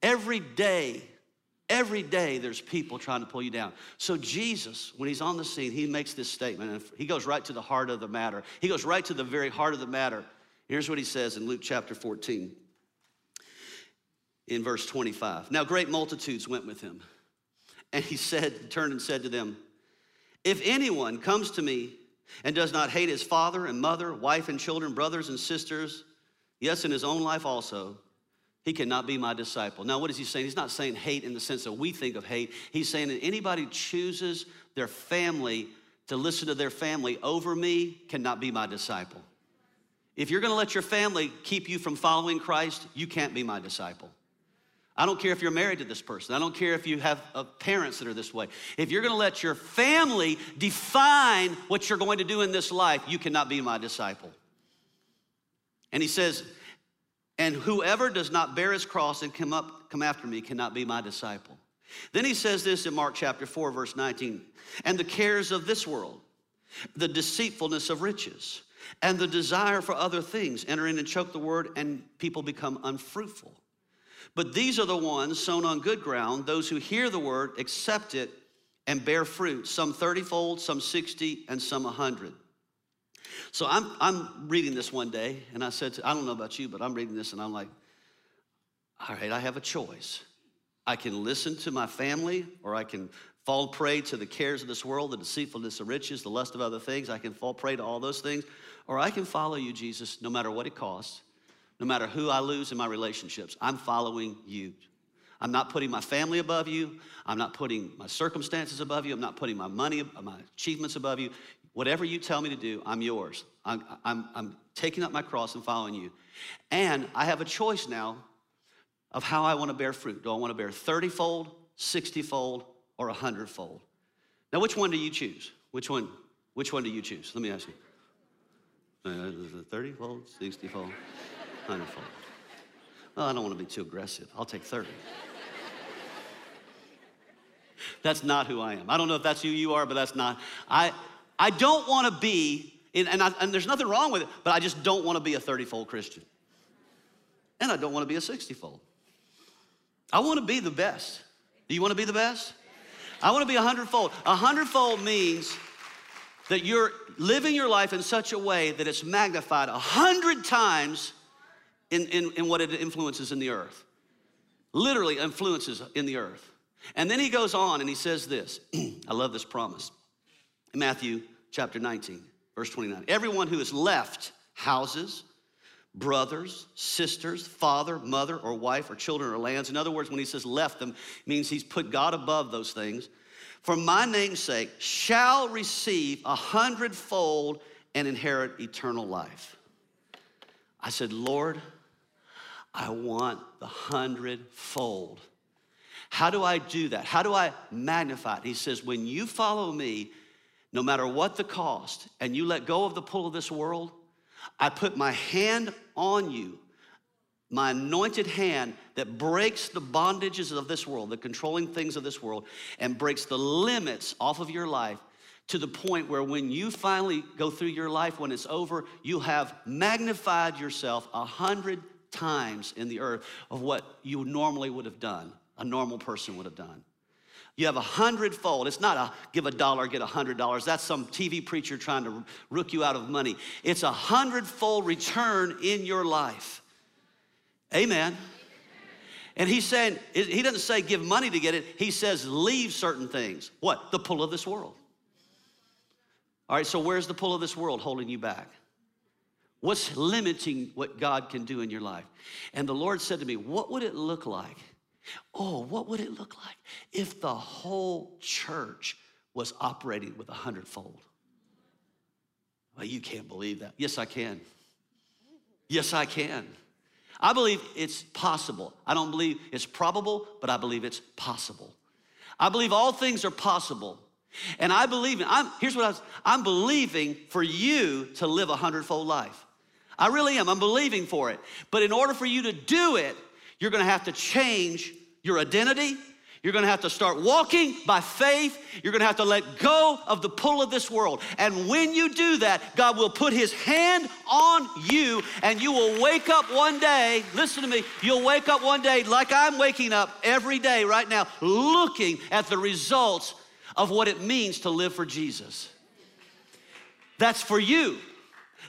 Every day, Every day there's people trying to pull you down. So Jesus, when he's on the scene, he makes this statement and he goes right to the heart of the matter. He goes right to the very heart of the matter. Here's what he says in Luke chapter 14 in verse 25. Now great multitudes went with him. And he said, turned and said to them, If anyone comes to me and does not hate his father and mother, wife and children, brothers and sisters, yes, in his own life also, he cannot be my disciple. Now, what is he saying? He's not saying hate in the sense that we think of hate. He's saying that anybody chooses their family to listen to their family over me cannot be my disciple. If you're gonna let your family keep you from following Christ, you can't be my disciple. I don't care if you're married to this person. I don't care if you have uh, parents that are this way. If you're gonna let your family define what you're going to do in this life, you cannot be my disciple. And he says, and whoever does not bear his cross and come up, come after me cannot be my disciple. Then he says this in Mark chapter 4, verse 19, and the cares of this world, the deceitfulness of riches, and the desire for other things enter in and choke the word, and people become unfruitful. But these are the ones sown on good ground, those who hear the word, accept it, and bear fruit, some 30 fold, some 60, and some a 100. So I'm, I'm reading this one day, and I said, to, I don't know about you, but I'm reading this, and I'm like, all right, I have a choice. I can listen to my family, or I can fall prey to the cares of this world, the deceitfulness of riches, the lust of other things. I can fall prey to all those things, or I can follow you, Jesus, no matter what it costs, no matter who I lose in my relationships. I'm following you. I'm not putting my family above you. I'm not putting my circumstances above you. I'm not putting my money, my achievements above you. Whatever you tell me to do, I'm yours. I'm, I'm, I'm taking up my cross and following you. And I have a choice now of how I want to bear fruit. Do I want to bear 30 fold, 60 fold, or 100 fold? Now, which one do you choose? Which one? Which one do you choose? Let me ask you. Uh, 30 fold, 60 fold, 100 fold. Well, I don't want to be too aggressive. I'll take 30. that's not who I am. I don't know if that's who you are, but that's not. I, I don't want to be, and, I, and there's nothing wrong with it, but I just don't want to be a 30 fold Christian. And I don't want to be a 60 fold. I want to be the best. Do you want to be the best? I want to be a hundredfold. A hundredfold means that you're living your life in such a way that it's magnified a hundred times in, in, in what it influences in the earth. Literally influences in the earth. And then he goes on and he says this. <clears throat> I love this promise. In Matthew chapter 19, verse 29. Everyone who has left houses, brothers, sisters, father, mother, or wife, or children, or lands. In other words, when he says left them, means he's put God above those things. For my name's sake, shall receive a hundredfold and inherit eternal life. I said, Lord, I want the hundredfold. How do I do that? How do I magnify it? He says, when you follow me, no matter what the cost, and you let go of the pull of this world, I put my hand on you, my anointed hand that breaks the bondages of this world, the controlling things of this world, and breaks the limits off of your life to the point where when you finally go through your life, when it's over, you have magnified yourself a hundred times in the earth of what you normally would have done, a normal person would have done. You have a hundredfold. It's not a give a dollar, get a hundred dollars. That's some TV preacher trying to rook you out of money. It's a hundredfold return in your life. Amen. And he's saying, he doesn't say give money to get it. He says leave certain things. What? The pull of this world. All right, so where's the pull of this world holding you back? What's limiting what God can do in your life? And the Lord said to me, What would it look like Oh, what would it look like if the whole church was operating with a hundredfold? Well, you can't believe that. Yes, I can. Yes, I can. I believe it's possible. I don't believe it's probable, but I believe it's possible. I believe all things are possible. And I believe, in, I'm, here's what I was, I'm believing for you to live a hundredfold life. I really am. I'm believing for it. But in order for you to do it, you're gonna have to change your identity. You're gonna have to start walking by faith. You're gonna have to let go of the pull of this world. And when you do that, God will put His hand on you, and you will wake up one day. Listen to me, you'll wake up one day like I'm waking up every day right now, looking at the results of what it means to live for Jesus. That's for you.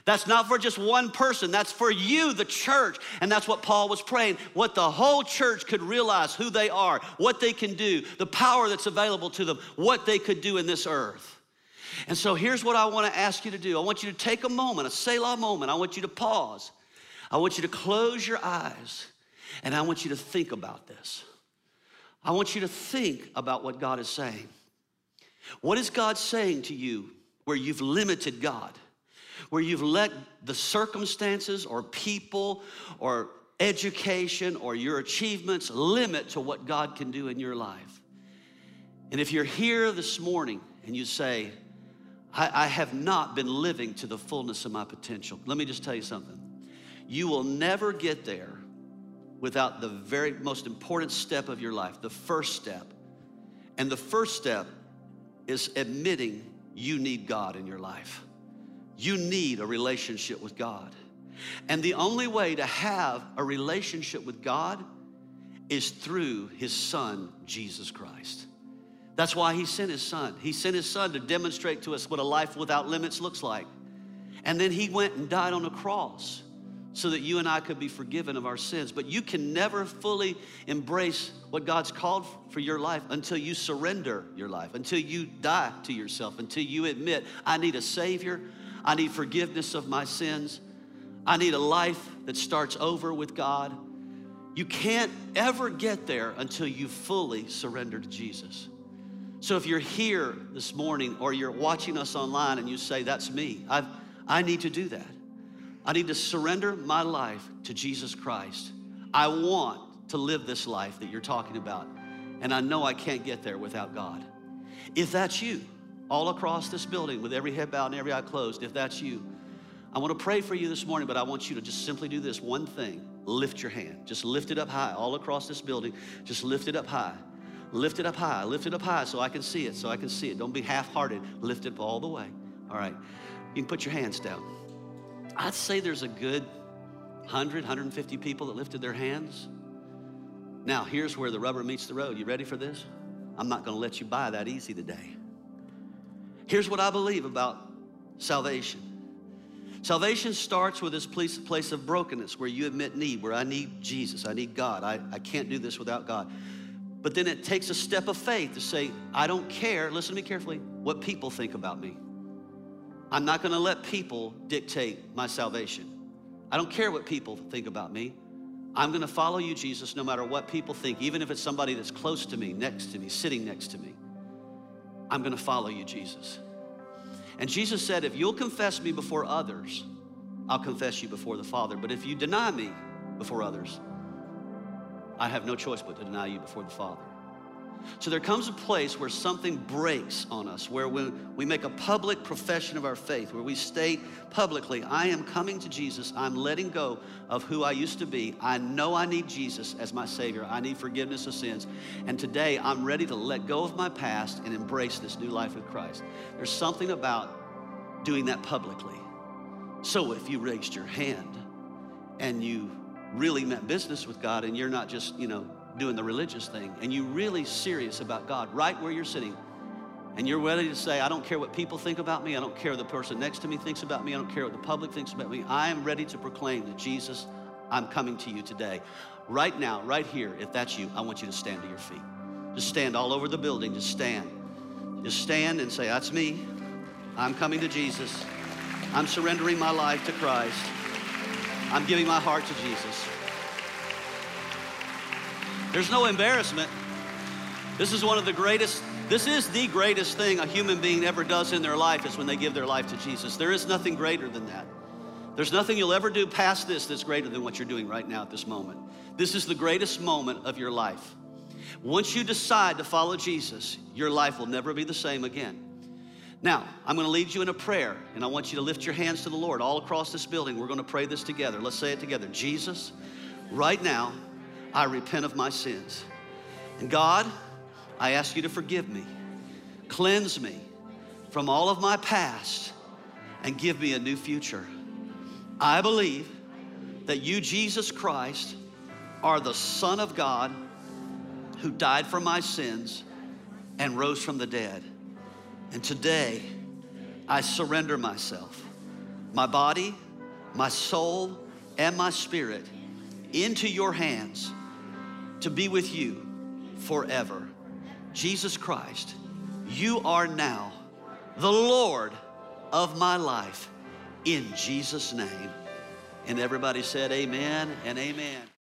That's not for just one person, that's for you, the church. And that's what Paul was praying what the whole church could realize who they are, what they can do, the power that's available to them, what they could do in this earth. And so here's what I want to ask you to do I want you to take a moment, a Selah moment. I want you to pause. I want you to close your eyes, and I want you to think about this. I want you to think about what God is saying. What is God saying to you where you've limited God, where you've let the circumstances or people or education or your achievements limit to what God can do in your life. And if you're here this morning and you say, I, I have not been living to the fullness of my potential, let me just tell you something. You will never get there without the very most important step of your life, the first step. And the first step is admitting you need God in your life. You need a relationship with God. And the only way to have a relationship with God is through His Son, Jesus Christ. That's why He sent His Son. He sent His Son to demonstrate to us what a life without limits looks like. And then He went and died on a cross so that you and I could be forgiven of our sins. But you can never fully embrace what God's called for your life until you surrender your life, until you die to yourself, until you admit, I need a Savior, I need forgiveness of my sins, I need a life that starts over with God. You can't ever get there until you fully surrender to Jesus. So if you're here this morning or you're watching us online and you say, That's me, I've, I need to do that. I need to surrender my life to Jesus Christ. I want to live this life that you're talking about, and I know I can't get there without God. If that's you, all across this building with every head bowed and every eye closed, if that's you, I want to pray for you this morning, but I want you to just simply do this one thing lift your hand. Just lift it up high all across this building. Just lift it up high. Lift it up high. Lift it up high so I can see it, so I can see it. Don't be half hearted. Lift it up all the way. All right. You can put your hands down. I'd say there's a good 100, 150 people that lifted their hands. Now, here's where the rubber meets the road. You ready for this? I'm not going to let you by that easy today. Here's what I believe about salvation salvation starts with this place, place of brokenness where you admit need, where I need Jesus, I need God, I, I can't do this without God. But then it takes a step of faith to say, I don't care, listen to me carefully, what people think about me. I'm not going to let people dictate my salvation. I don't care what people think about me. I'm going to follow you, Jesus, no matter what people think, even if it's somebody that's close to me, next to me, sitting next to me. I'm going to follow you, Jesus. And Jesus said, If you'll confess me before others, I'll confess you before the Father. But if you deny me before others, I have no choice but to deny you before the Father. So there comes a place where something breaks on us, where we, we make a public profession of our faith, where we state publicly, I am coming to Jesus. I'm letting go of who I used to be. I know I need Jesus as my Savior. I need forgiveness of sins. And today I'm ready to let go of my past and embrace this new life with Christ. There's something about doing that publicly. So if you raised your hand and you really meant business with God and you're not just, you know, doing the religious thing and you're really serious about God right where you're sitting and you're ready to say, I don't care what people think about me, I don't care what the person next to me thinks about me, I don't care what the public thinks about me, I am ready to proclaim that Jesus, I'm coming to you today. Right now, right here, if that's you, I want you to stand to your feet. Just stand all over the building, just stand. Just stand and say, That's me. I'm coming to Jesus. I'm surrendering my life to Christ. I'm giving my heart to Jesus. There's no embarrassment. This is one of the greatest, this is the greatest thing a human being ever does in their life is when they give their life to Jesus. There is nothing greater than that. There's nothing you'll ever do past this that's greater than what you're doing right now at this moment. This is the greatest moment of your life. Once you decide to follow Jesus, your life will never be the same again. Now, I'm going to lead you in a prayer, and I want you to lift your hands to the Lord all across this building. We're going to pray this together. Let's say it together. Jesus, right now, I repent of my sins. And God, I ask you to forgive me, cleanse me from all of my past, and give me a new future. I believe that you, Jesus Christ, are the Son of God who died for my sins and rose from the dead. And today, I surrender myself, my body, my soul, and my spirit into your hands to be with you forever. Jesus Christ, you are now the Lord of my life in Jesus' name. And everybody said, Amen and Amen.